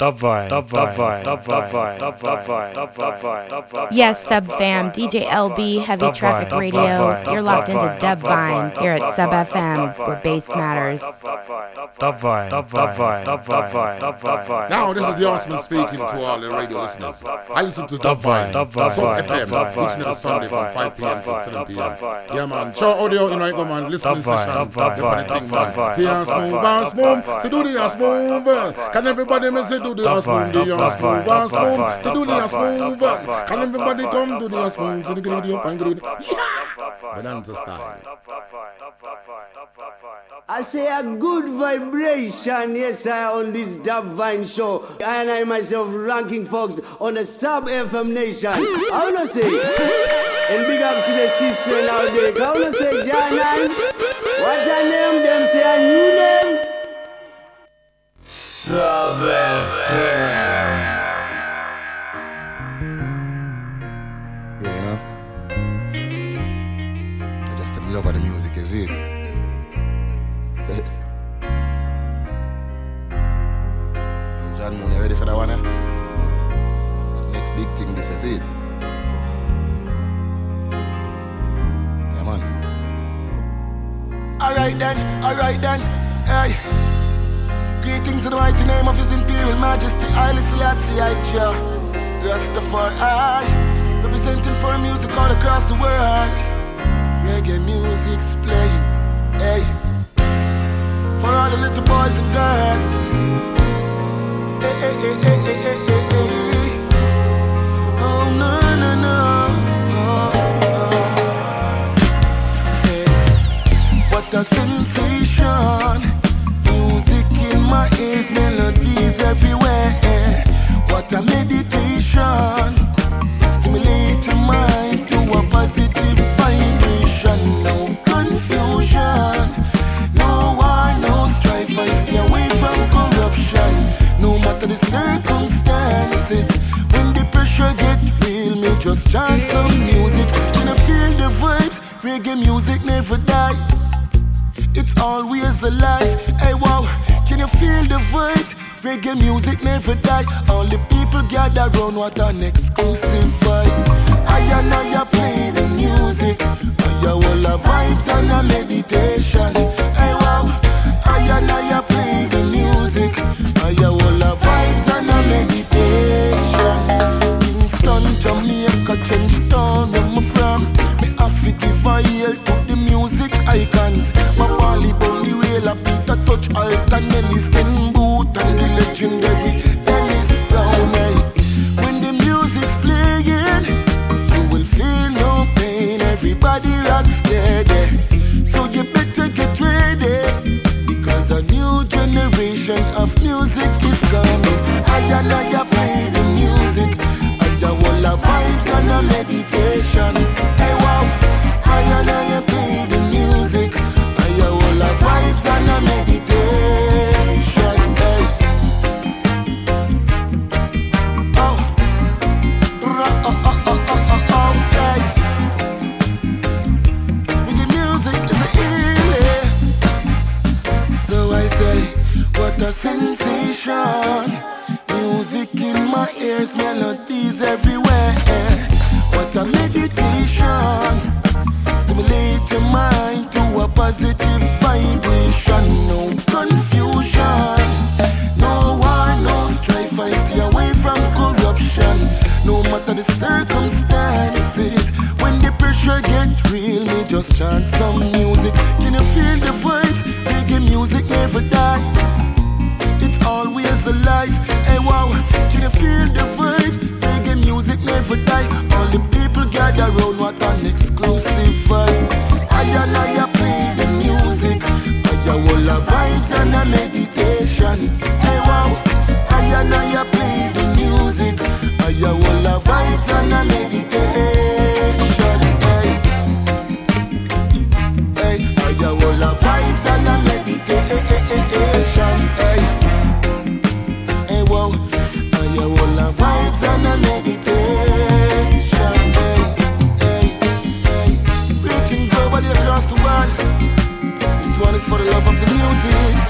Dubvine, Dubvine, Dubvine, Dubvine, Dubvine, Dubvine. Yes, Sub FM, DJ LB, Heavy Dubvine, Traffic Dubvine, Radio. Dubvine, You're locked into Dubvine here at Sub FM, where bass matters. Dubvine, Dubvine, Dubvine, Dubvine. Now, this is the Osman speaking to all the radio listeners. I listen to Dubvine, Sub FM, each and every Sunday from 5 p.m. to 7 p.m. Yeah, man. Show audio, you know, go, man. Listen to session. Everybody think, man. See, and smooth, and smooth. See, do the and smooth. Can everybody miss it? Do the and smooth, the and smooth, and smooth. See, do the and smooth. Can everybody come do the and smooth? See, the giddy up and giddy. Yeah! Bonanza style. I say a good vibration, yes, I on this Dubvine show. And I myself ranking folks on the Sub FM Nation. I wanna say, and big up to the sister out there. I wanna say, Janan, what's her name? Them say a new name. Sub FM. Yeah, you know. I just the love of the music, is it? John Moon, you ready for that one? Eh? The next big thing, this is it. Yeah, man. Alright then, alright then, hey. Greetings in the mighty name of His Imperial Majesty, Haile Selassie I Jah. Rastafari, representing for music all across the world. Reggae music's playing, hey. For all the little boys and girls. Hey, hey, hey, hey, hey, hey, hey. Oh, no, no, no. Oh, oh. Hey. What a sensation. My ears, melodies everywhere. What a meditation. Stimulate your mind to a positive vibration. No confusion. No war, no strife. I stay away from corruption. No matter the circumstances. When the pressure get real, me just chant some music. Can I feel the vibes? Reggae music never dies it's always alive. Hey, wow, can you feel the vibes? Reggae music never die. The people gather round, what an exclusive vibe. I and I play the music. I all the vibes and a meditation. Hey, wow, I and I play the music. I all the vibes and a meditation. Kingston, Jamaica, Trenchtown, where I'm from. Me have to give a hail to the music icons. My Wally Bunny Wailer, Peter Tosh, Boot, and the legendary Dennis Brown. Hey. When the music's playing, you will feel no pain. Everybody rock steady. So you better get ready. Because a new generation of music is coming. I and I play the music. I the vibes and a meditation. Sensation. Music in my ears, melodies everywhere. What a meditation. Stimulate your mind to a positive vibration. No confusion. No war, no strife. I stay away from corruption. No matter the circumstances. When the pressure get real, me just chant some music. Can you feel the vibes? Reggae music never dies. Alive. Hey wow, can you feel the vibes? Reggae music never die. All the people gather round, what an exclusive vibe. I and I play the music. I all the vibes and a meditation. Hey wow, I and I play the music. I all the vibes and a meditation. Hey. Hey, I all the vibes and a meditation. The vibes and a meditation. Reaching globally across the world. This one is for the love of the music.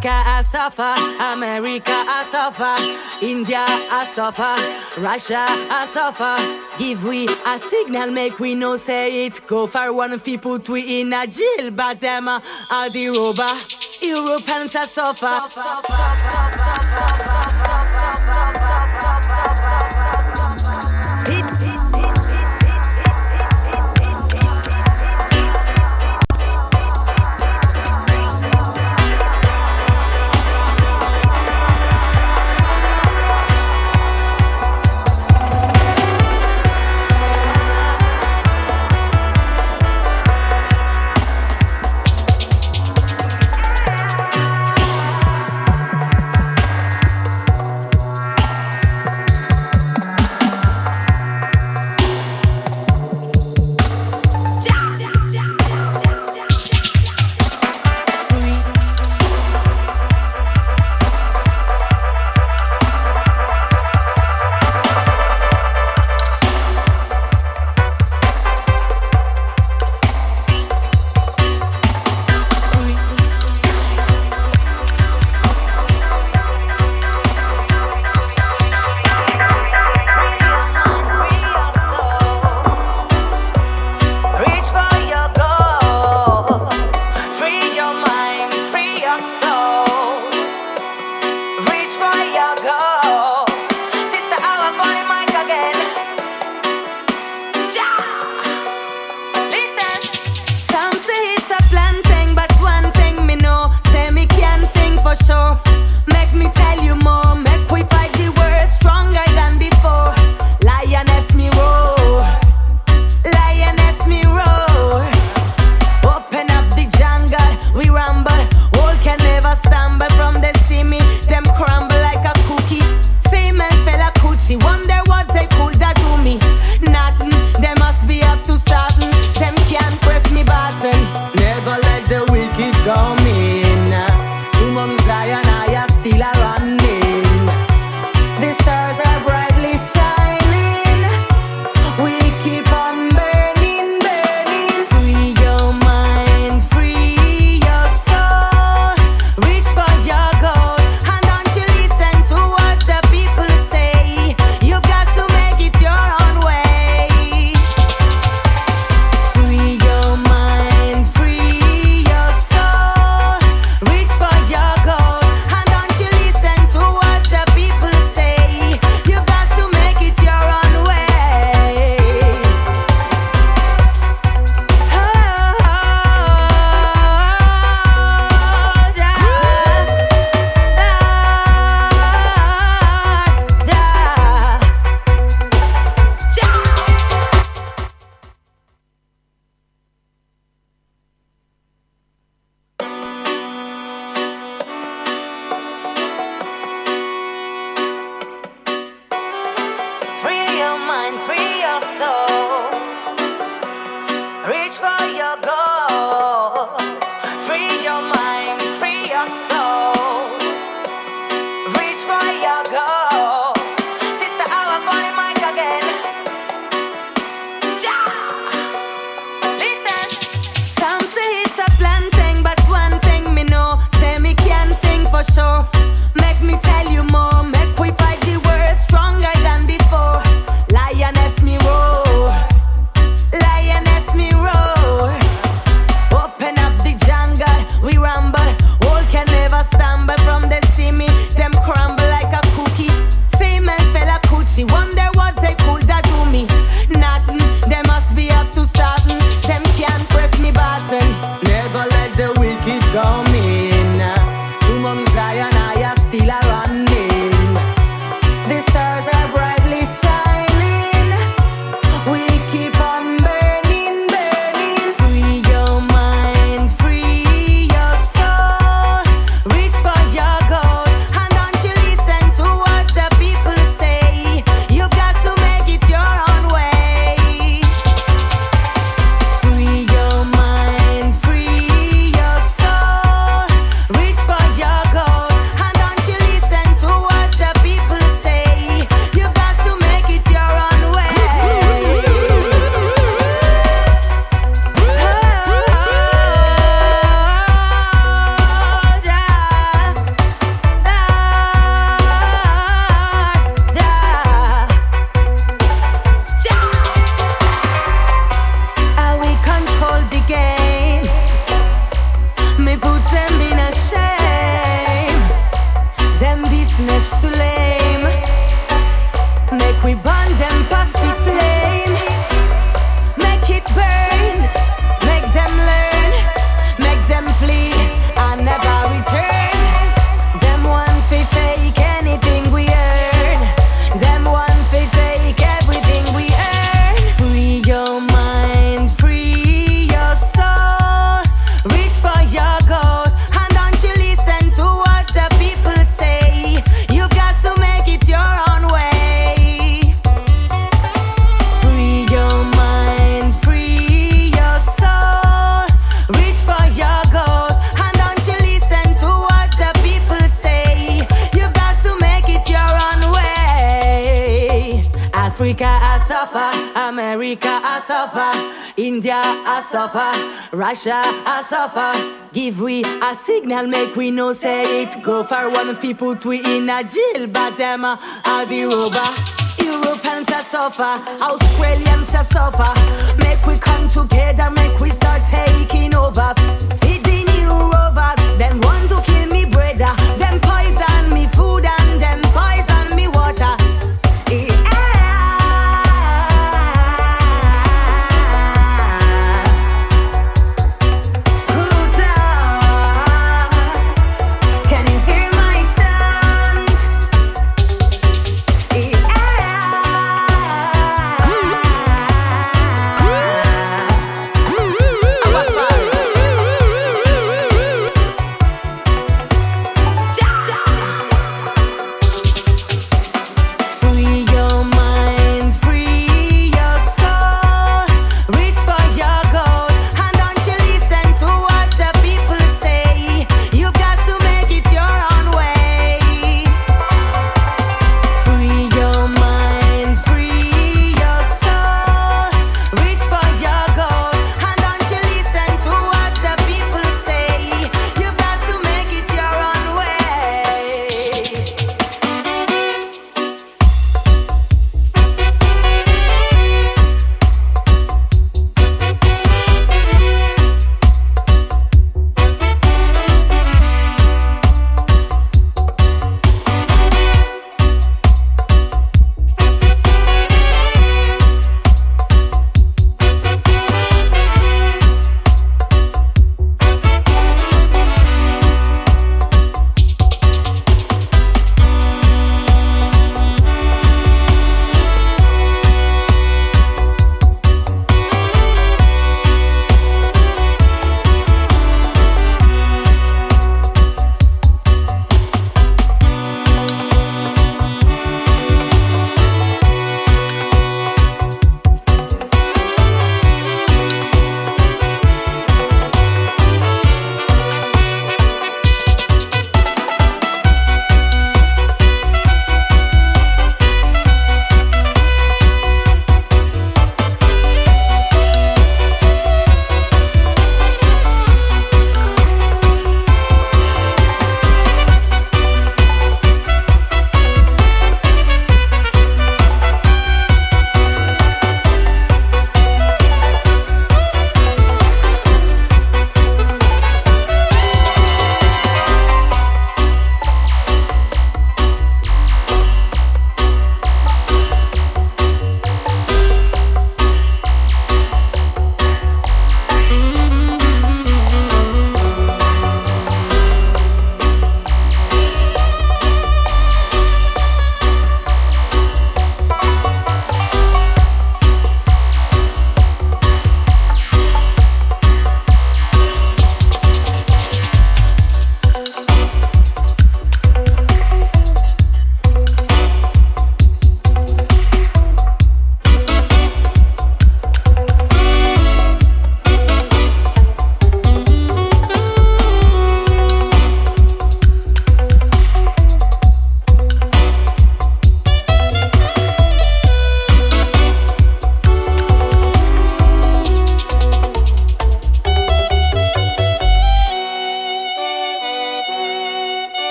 Africa I suffer, America I suffer, India I suffer, Russia I suffer. Give we a signal, make we know say it. Go for one people put we in a jail, but them uh, are the robber. Europeans I suffer. Russia I suffer. Give we a signal, make we know say it. Go for one fi put we in a jail, but them a the rover. Europeans a suffer, Australians a suffer. Make we come together, make we start taking over.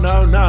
No, no,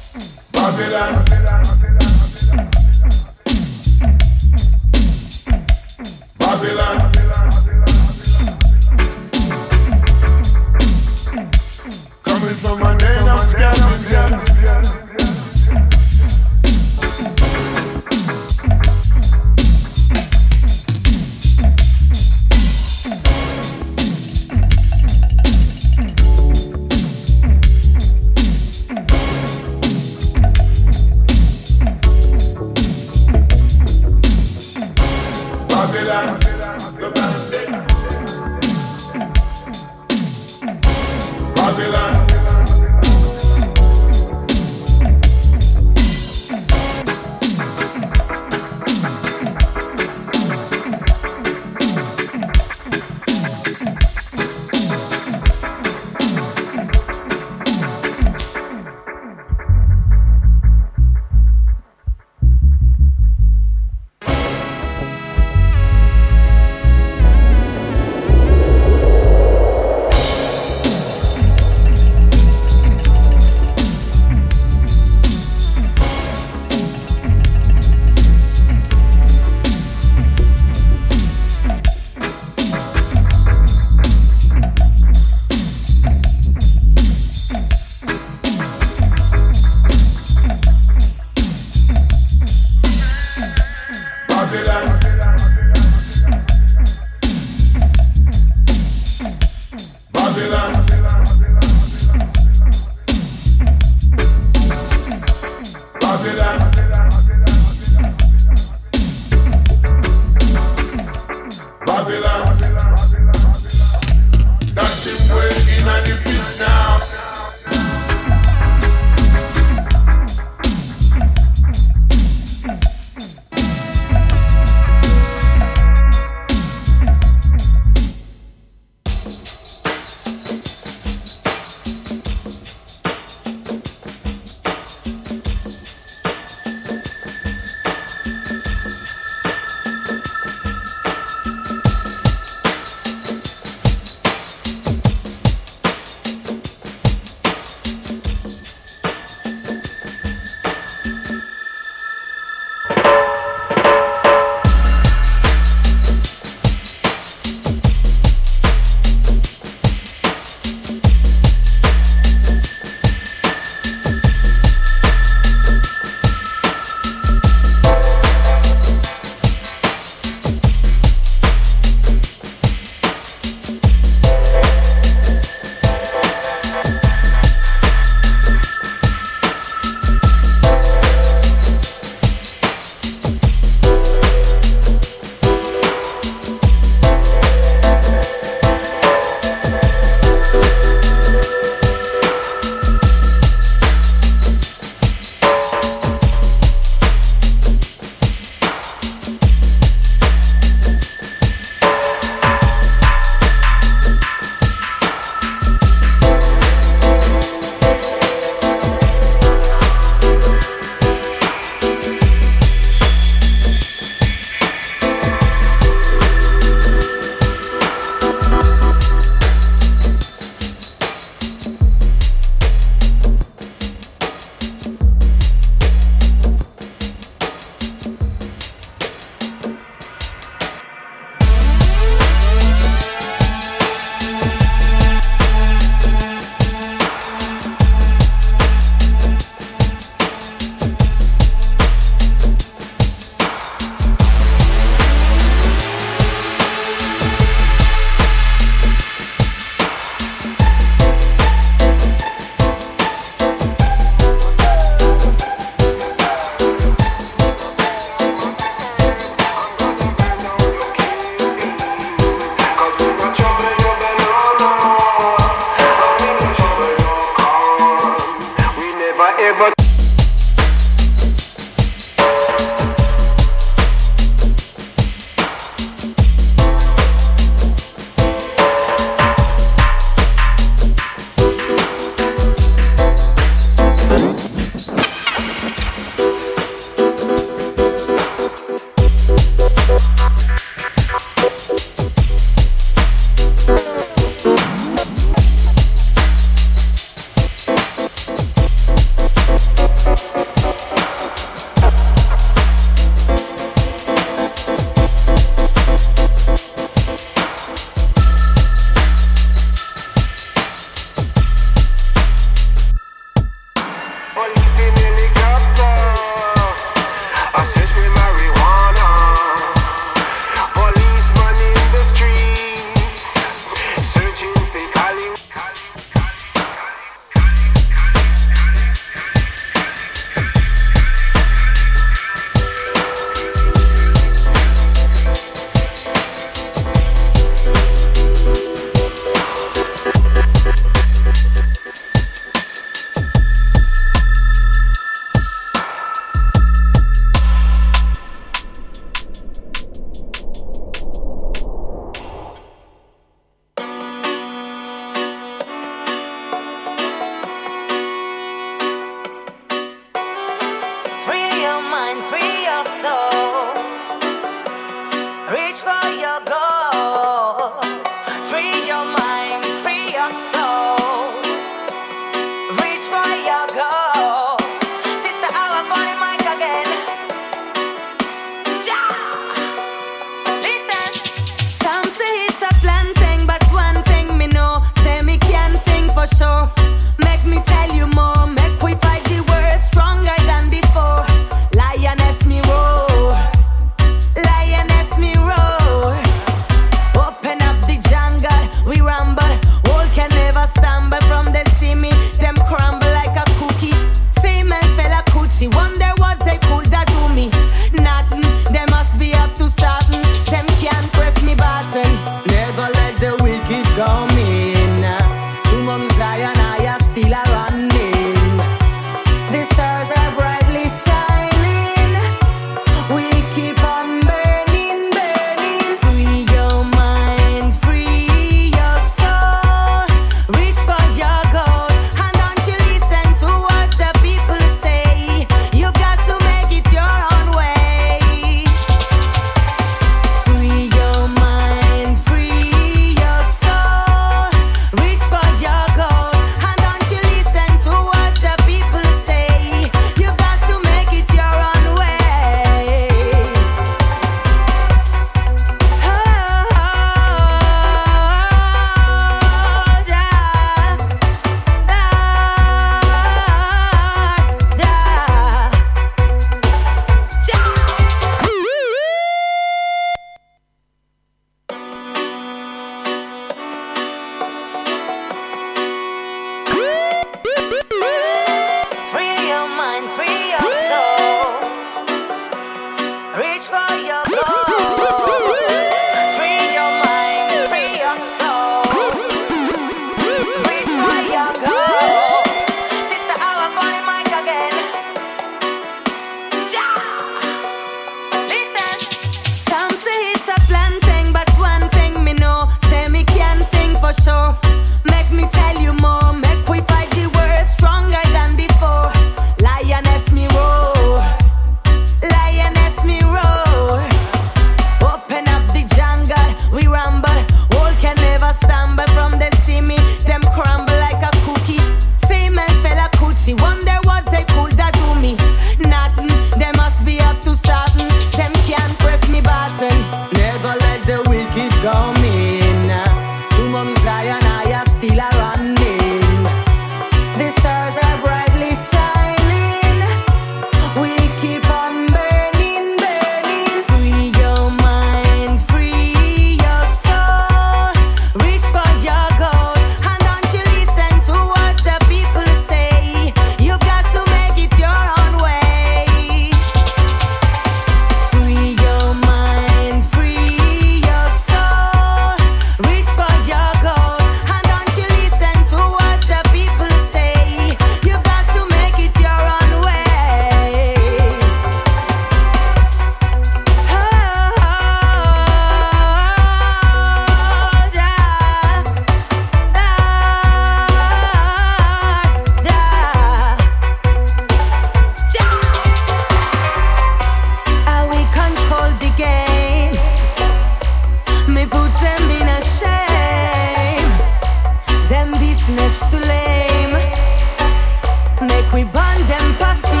impasse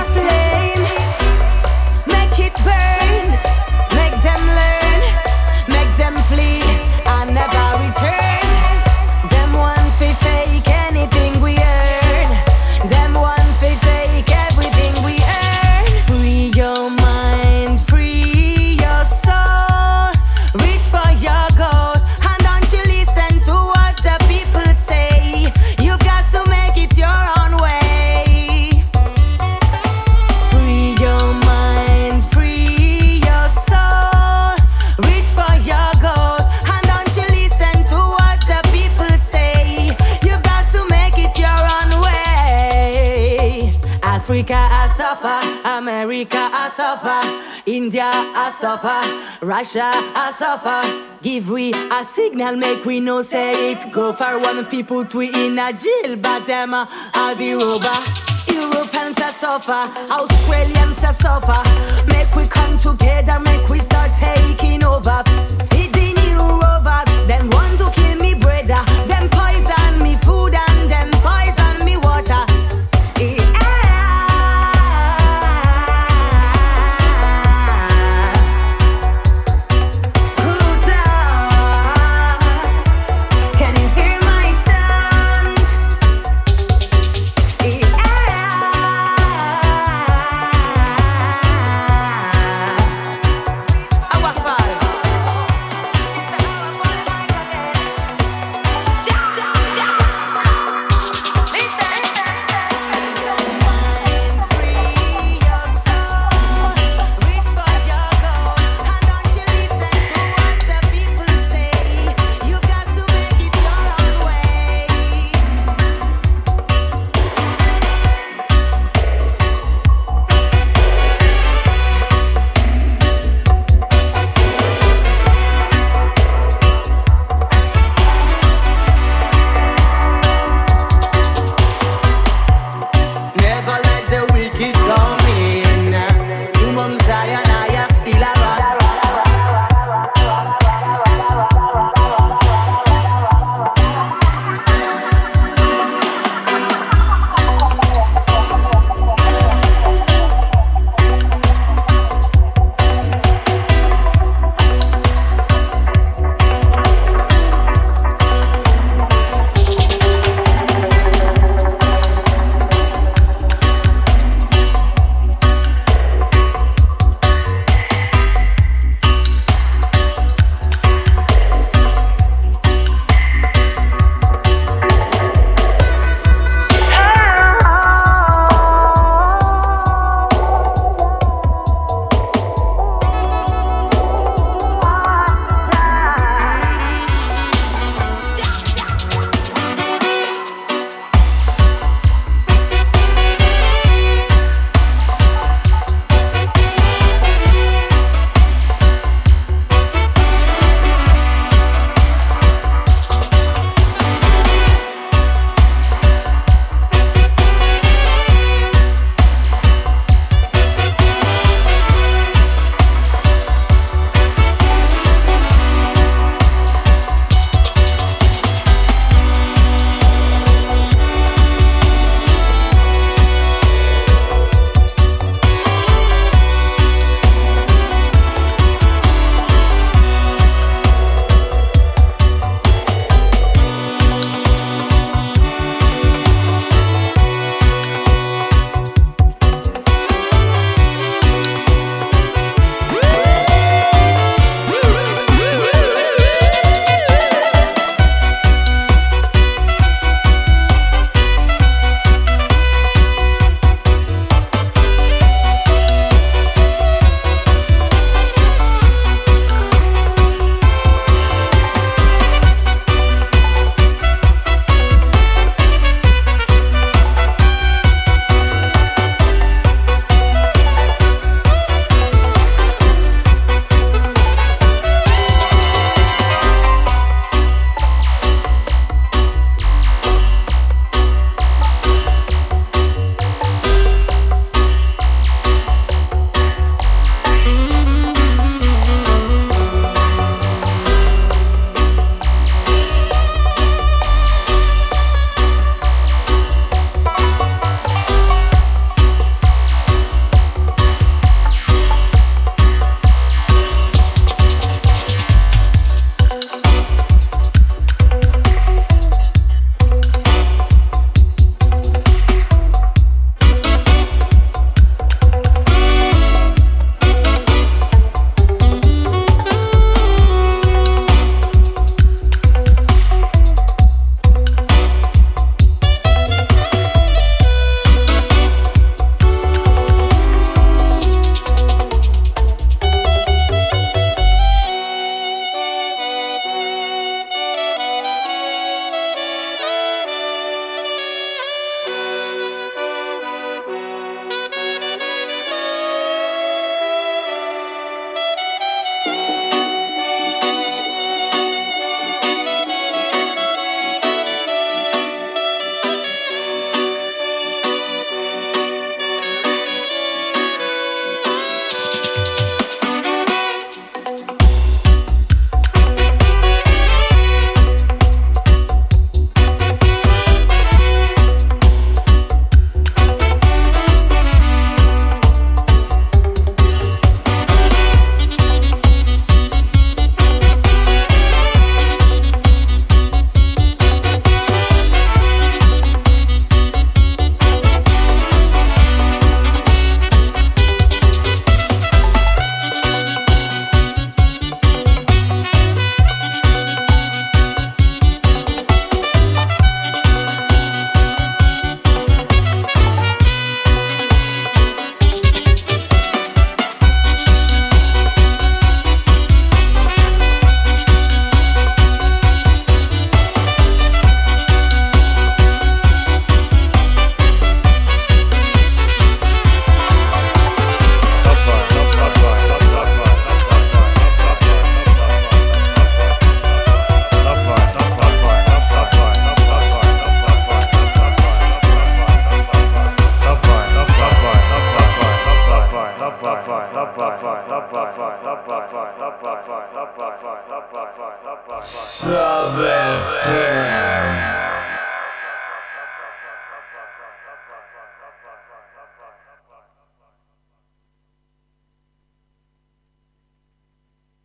Russia a suffer. Give we a signal, make we know say it. Go for one fi put we in a jail, but them a the rover. Europeans a suffer, Australians a suffer. Make we come together, make we start taking over. Feed the new rover, them want